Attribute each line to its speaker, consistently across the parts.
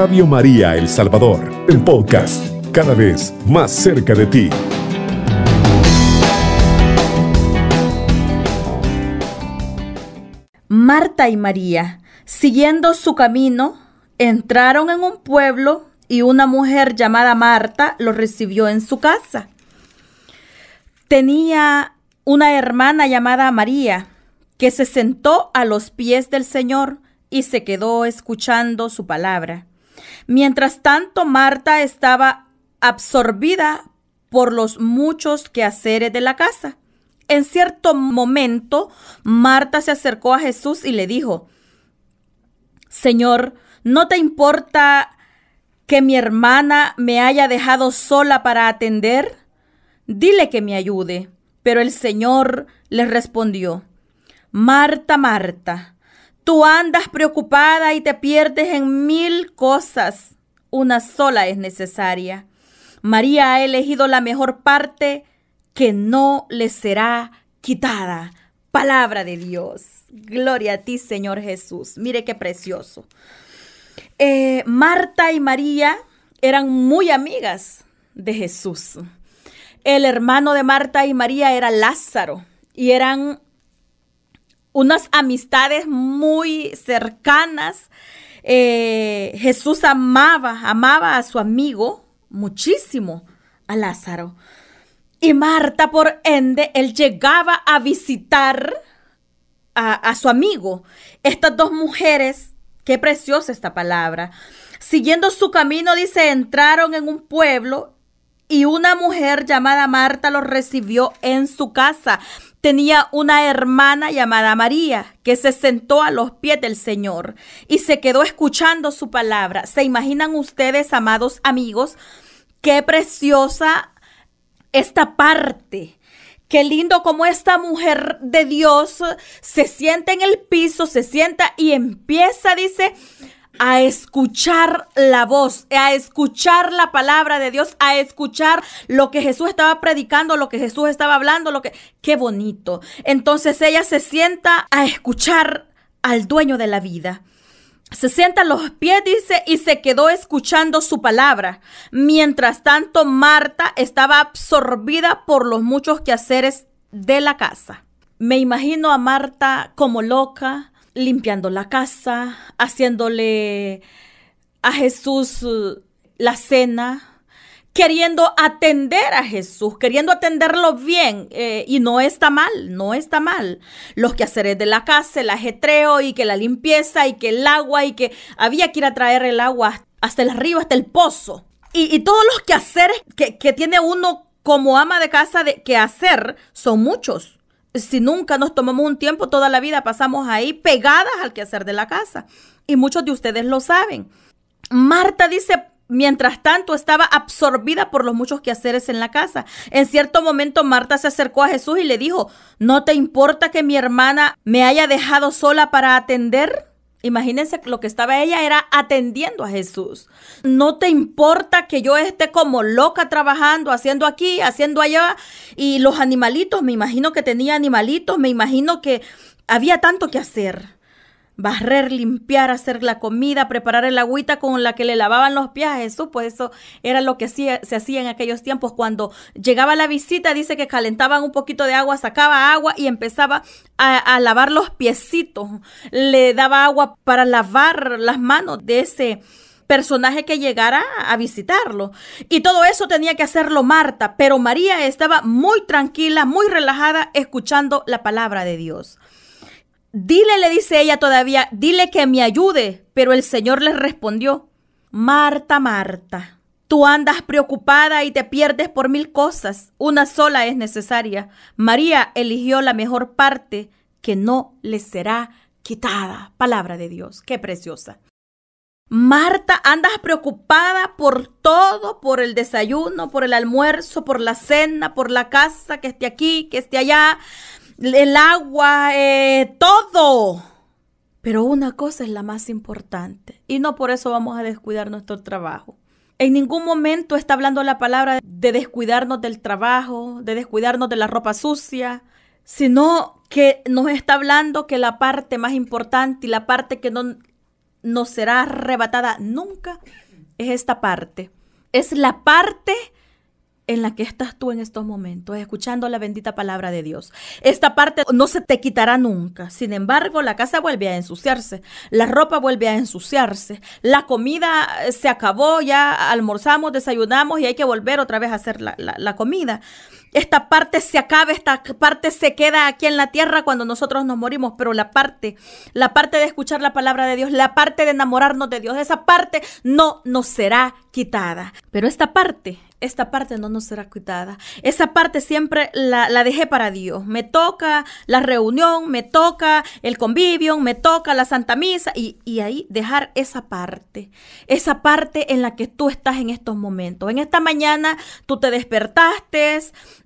Speaker 1: Radio María El Salvador, el podcast, cada vez más cerca de ti.
Speaker 2: Marta y María, siguiendo su camino, entraron en un pueblo y una mujer llamada Marta los recibió en su casa. Tenía una hermana llamada María que se sentó a los pies del Señor y se quedó escuchando su palabra. Mientras tanto, Marta estaba absorbida por los muchos quehaceres de la casa. En cierto momento, Marta se acercó a Jesús y le dijo, Señor, ¿no te importa que mi hermana me haya dejado sola para atender? Dile que me ayude. Pero el Señor le respondió, Marta, Marta, tú andas preocupada y te pierdes en mil cosas. Una sola es necesaria. María ha elegido la mejor parte que no le será quitada. Palabra de Dios. Gloria a ti, Señor Jesús. Mire qué precioso. Eh, Marta y María eran muy amigas de Jesús. El hermano de Marta y María era Lázaro y eran unas amistades muy cercanas. Eh, Jesús amaba, amaba a su amigo muchísimo, a Lázaro. Y Marta, por ende, él llegaba a visitar a, su amigo. Estas dos mujeres, qué preciosa esta palabra. Siguiendo su camino, dice, entraron en un pueblo y una mujer llamada Marta los recibió en su casa. Tenía una hermana llamada María que se sentó a los pies del Señor y se quedó escuchando su palabra. ¿Se imaginan ustedes, amados amigos, qué preciosa esta parte. Qué lindo como esta mujer de Dios se sienta en el piso, se sienta y empieza, dice, a escuchar la voz, a escuchar la palabra de Dios, a escuchar lo que Jesús estaba predicando, lo que Jesús estaba hablando, lo que qué bonito. Entonces ella se sienta a escuchar al dueño de la vida. Se sienta a los pies, dice, y se quedó escuchando su palabra. Mientras tanto, Marta estaba absorbida por los muchos quehaceres de la casa. Me imagino a Marta como loca, limpiando la casa, haciéndole a Jesús uh, la cena, queriendo atender a Jesús, queriendo atenderlo bien. Eh, y no está mal, no está mal. Los quehaceres de la casa, el ajetreo y que la limpieza y que el agua y que había que ir a traer el agua hasta el río, hasta el pozo. Y, todos los quehaceres que, que tiene uno como ama de casa de que hacer son muchos. Si nunca nos tomamos un tiempo, toda la vida pasamos ahí pegadas al quehacer de la casa. Y muchos de ustedes lo saben. Marta dice, Mientras tanto, estaba absorbida por los muchos quehaceres en la casa. En cierto momento, Marta se acercó a Jesús y le dijo, ¿no te importa que mi hermana me haya dejado sola para atender? Imagínense lo que estaba ella era atendiendo a Jesús. No te importa que yo esté como loca trabajando, haciendo aquí, haciendo allá. Y los animalitos, me imagino que tenía animalitos, me imagino que había tanto que hacer barrer, limpiar, hacer la comida, preparar el agüita con la que le lavaban los pies a Jesús, pues eso era lo que se hacía en aquellos tiempos. Cuando llegaba la visita, dice que calentaban un poquito de agua, sacaba agua y empezaba a, a lavar los piecitos. Le daba agua para lavar las manos de ese personaje que llegara a visitarlo. Y todo eso tenía que hacerlo Marta, pero María estaba muy tranquila, muy relajada, escuchando la palabra de Dios. Dile, le dice ella todavía, dile que me ayude. Pero el Señor le respondió, Marta, Marta, tú andas preocupada y te pierdes por mil cosas. Una sola es necesaria. María eligió la mejor parte que no le será quitada. Palabra de Dios, qué preciosa. Marta, andas preocupada por todo, por el desayuno, por el almuerzo, por la cena, por la casa, que esté aquí, que esté allá el agua, eh, todo. Pero una cosa es la más importante y no por eso vamos a descuidar nuestro trabajo. En ningún momento está hablando la palabra de descuidarnos del trabajo, de descuidarnos de la ropa sucia, sino que nos está hablando que la parte más importante y la parte que no nos será arrebatada nunca es esta parte. Es la parte en la que estás tú en estos momentos, escuchando la bendita palabra de Dios. Esta parte no se te quitará nunca. Sin embargo, la casa vuelve a ensuciarse, la ropa vuelve a ensuciarse, la comida se acabó, ya almorzamos, desayunamos y hay que volver otra vez a hacer la, la comida esta parte se acaba, esta parte se queda aquí en la tierra cuando nosotros nos morimos, pero la parte, la parte de escuchar la palabra de Dios, la parte de enamorarnos de Dios, esa parte no nos será quitada. Pero esta parte, esta parte no nos será quitada. Esa parte siempre la, la, dejé para Dios. Me toca la reunión, me toca el convivio, me toca la Santa Misa y, y, ahí dejar esa parte. Esa parte en la que tú estás en estos momentos. En esta mañana tú te despertaste,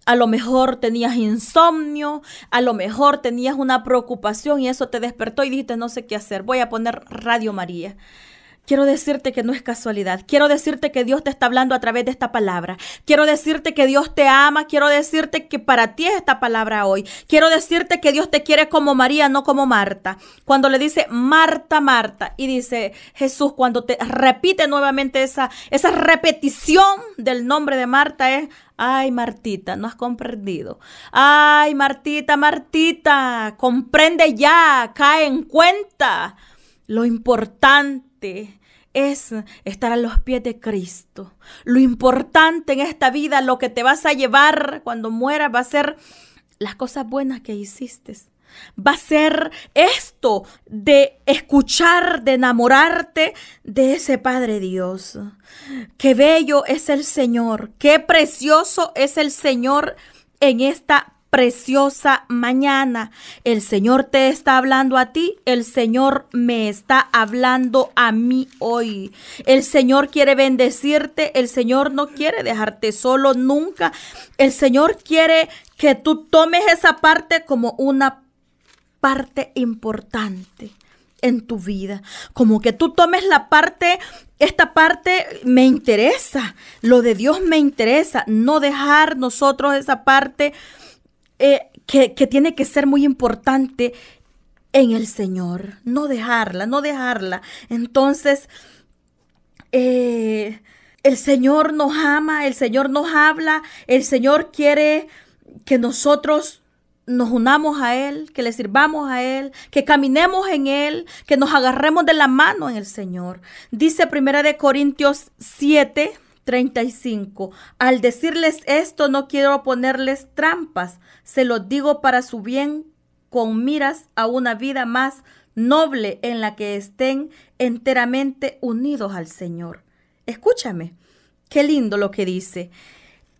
Speaker 2: a lo mejor tenías insomnio, a lo mejor tenías una preocupación y eso te despertó y dijiste no sé qué hacer. Voy a poner Radio María. Quiero decirte que no es casualidad. Quiero decirte que Dios te está hablando a través de esta palabra. Quiero decirte que Dios te ama. Quiero decirte que para ti es esta palabra hoy. Quiero decirte que Dios te quiere como María, no como Marta. Cuando le dice Marta, Marta, y dice Jesús, cuando te repite nuevamente esa, esa repetición del nombre de Marta es, Ay, Martita, no has comprendido. Ay, Martita, Martita, comprende ya, cae en cuenta lo importante es estar a los pies de Cristo. Lo importante en esta vida, lo que te vas a llevar cuando mueras, va a ser las cosas buenas que hiciste. Va a ser esto de escuchar, de enamorarte de ese Padre Dios. Qué bello es el Señor, qué precioso es el Señor en esta preciosa mañana. El Señor te está hablando a ti, el Señor me está hablando a mí hoy. El Señor quiere bendecirte, el Señor no quiere dejarte solo nunca. El Señor quiere que tú tomes esa parte como una parte importante en tu vida. Como que tú tomes la parte, esta parte me interesa, lo de Dios me interesa, no dejar nosotros esa parte eh, que, tiene que ser muy importante en el Señor. No dejarla, no dejarla. Entonces, eh, el Señor nos ama, el Señor nos habla, el Señor quiere que nosotros nos unamos a Él, que le sirvamos a Él, que caminemos en Él, que nos agarremos de la mano en el Señor. Dice Primera de Corintios 7, 35. Al decirles esto no quiero ponerles trampas, se lo digo para su bien con miras a una vida más noble en la que estén enteramente unidos al Señor. Escúchame, qué lindo lo que dice.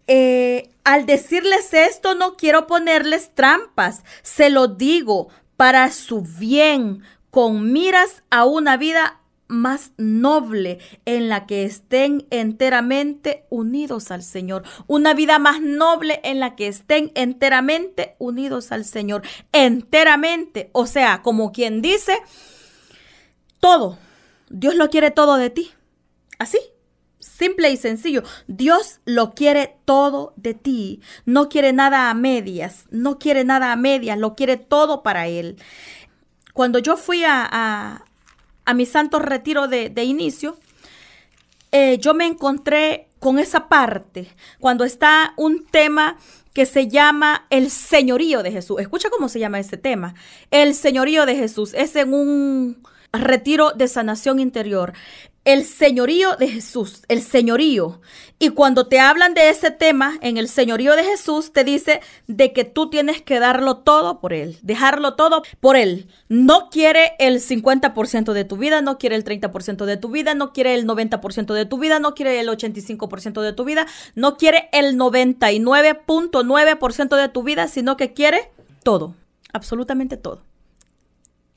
Speaker 2: Eh, al decirles esto no quiero ponerles trampas, se lo digo para su bien, con miras a una vida más noble en la que estén enteramente unidos al Señor. Una vida más noble en la que estén enteramente unidos al Señor. Enteramente. O sea, como quien dice, todo. Dios lo quiere todo de ti. Así. Simple y sencillo. Dios lo quiere todo de ti. No quiere nada a medias. No quiere nada a medias. Lo quiere todo para Él. Cuando yo fui a, a mi santo retiro de, inicio, eh, yo me encontré con esa parte, cuando está un tema que se llama el señorío de Jesús. Escucha cómo se llama ese tema. El señorío de Jesús es en un retiro de sanación interior el señorío de Jesús, el señorío. Y cuando te hablan de ese tema en el señorío de Jesús, te dice de que tú tienes que darlo todo por Él, dejarlo todo por Él. No quiere el 50% de tu vida, no quiere el 30% de tu vida, no quiere el 90% de tu vida, no quiere el 85% de tu vida, no quiere el 99.9% de tu vida, sino que quiere todo, absolutamente todo.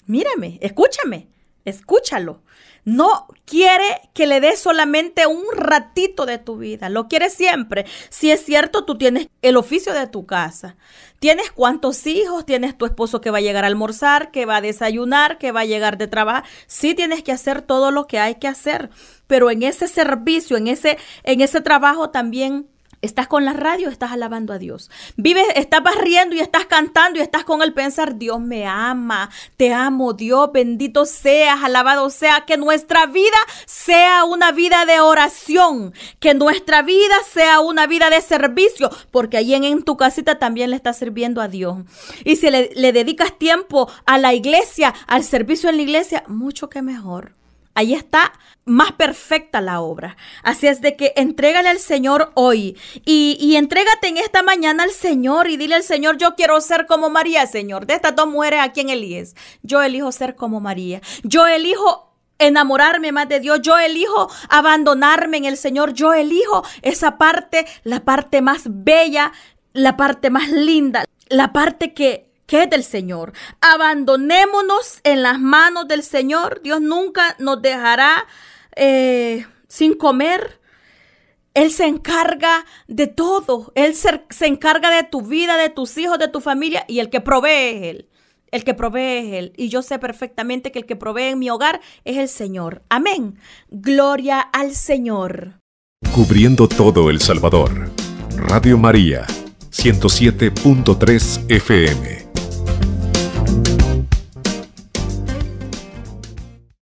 Speaker 2: Mírame, escúchame, escúchalo. No quiere que le des solamente un ratito de tu vida, lo quiere siempre. Si es cierto, tú tienes el oficio de tu casa. Tienes cuántos hijos, tienes tu esposo que va a llegar a almorzar, que va a desayunar, que va a llegar de trabajar. Sí tienes que hacer todo lo que hay que hacer, pero en ese servicio, en ese en ese trabajo también Estás con la radio, estás alabando a Dios. Vives, estás barriendo y estás cantando y estás con el pensar, Dios me ama, te amo, Dios, bendito seas, alabado sea, que nuestra vida sea una vida de oración, que nuestra vida sea una vida de servicio, porque ahí en, tu casita también le estás sirviendo a Dios. Y si le, le dedicas tiempo a la iglesia, al servicio en la iglesia, mucho que mejor. Ahí está más perfecta la obra. Así es de que entrégale al Señor hoy y, entrégate en esta mañana al Señor y dile al Señor, yo quiero ser como María, Señor. De estas dos mujeres, ¿a quién eliges? Yo elijo ser como María. Yo elijo enamorarme más de Dios. Yo elijo abandonarme en el Señor. Yo elijo esa parte, la parte más bella, la parte más linda, la parte que que es del Señor. Abandonémonos en las manos del Señor. Dios nunca nos dejará eh, sin comer. Él se encarga de todo. Él se, se, encarga de tu vida, de tus hijos, de tu familia. Y el que provee es Él. El que provee es Él. Y yo sé perfectamente que el que provee en mi hogar es el Señor. Amén. Gloria al Señor.
Speaker 1: Cubriendo todo El Salvador. Radio María, 107.3 FM.